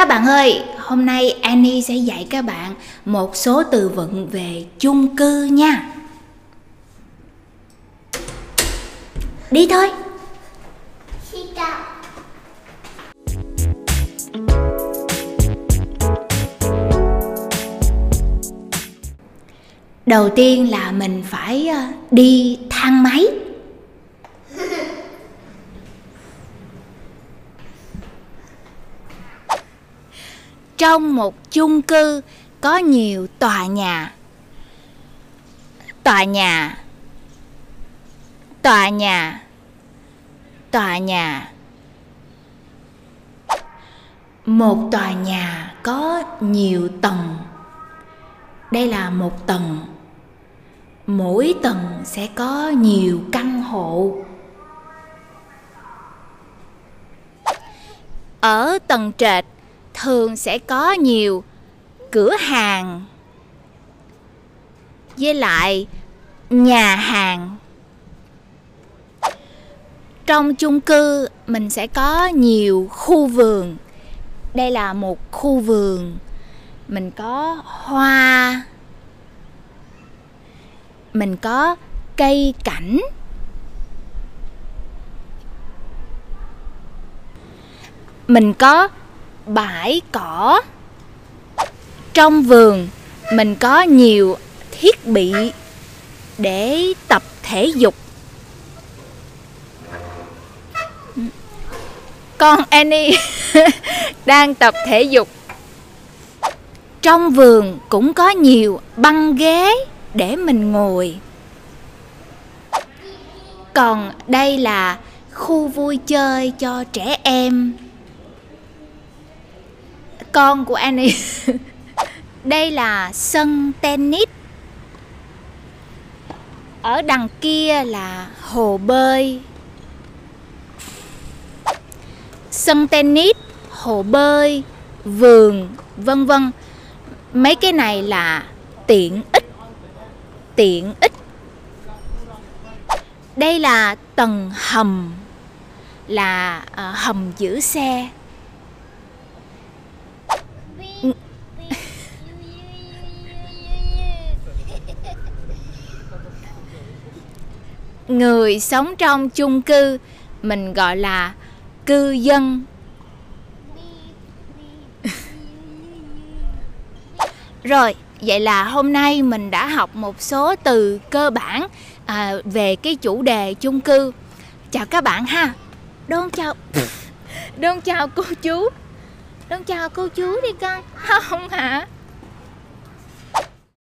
Các bạn ơi, hôm nay Annie sẽ dạy các bạn một số từ vựng về chung cư nha. Đi thôi. Đầu tiên là mình phải ờ, đi thang máy. Trong một chung cư có nhiều tòa nhà. Tòa nhà. Tòa nhà. Tòa nhà. Một tòa nhà có nhiều tầng. Đây là một tầng. Mỗi tầng sẽ có nhiều căn hộ. Ở tầng trệt thường sẽ có nhiều cửa hàng với lại nhà hàng. Trong chung cư, mình sẽ có nhiều khu vườn. Đây là một khu vườn. Mình có hoa. Mình có cây cảnh. Mình có bãi cỏ. Trong vườn, mình có nhiều thiết bị để tập thể dục. Con Annie đang tập thể dục. Trong vườn cũng có nhiều băng ghế để mình ngồi. Còn đây là khu vui chơi cho trẻ em con của Annie. Đây là sân tennis. Ở đằng kia là hồ bơi. Sân tennis, hồ bơi, vườn, vân vân. Mấy cái này là tiện ích Tiện ích. Đây là tầng hầm Là uh, hầm giữ xe. Người sống trong chung cư mình gọi là cư dân. Rồi vậy là hôm nay mình đã học một số từ cơ bản à, về cái chủ đề chung cư. Chào các bạn ha. Đón chào. Đón chào cô chú. Đón chào cô chú đi con. Không hả?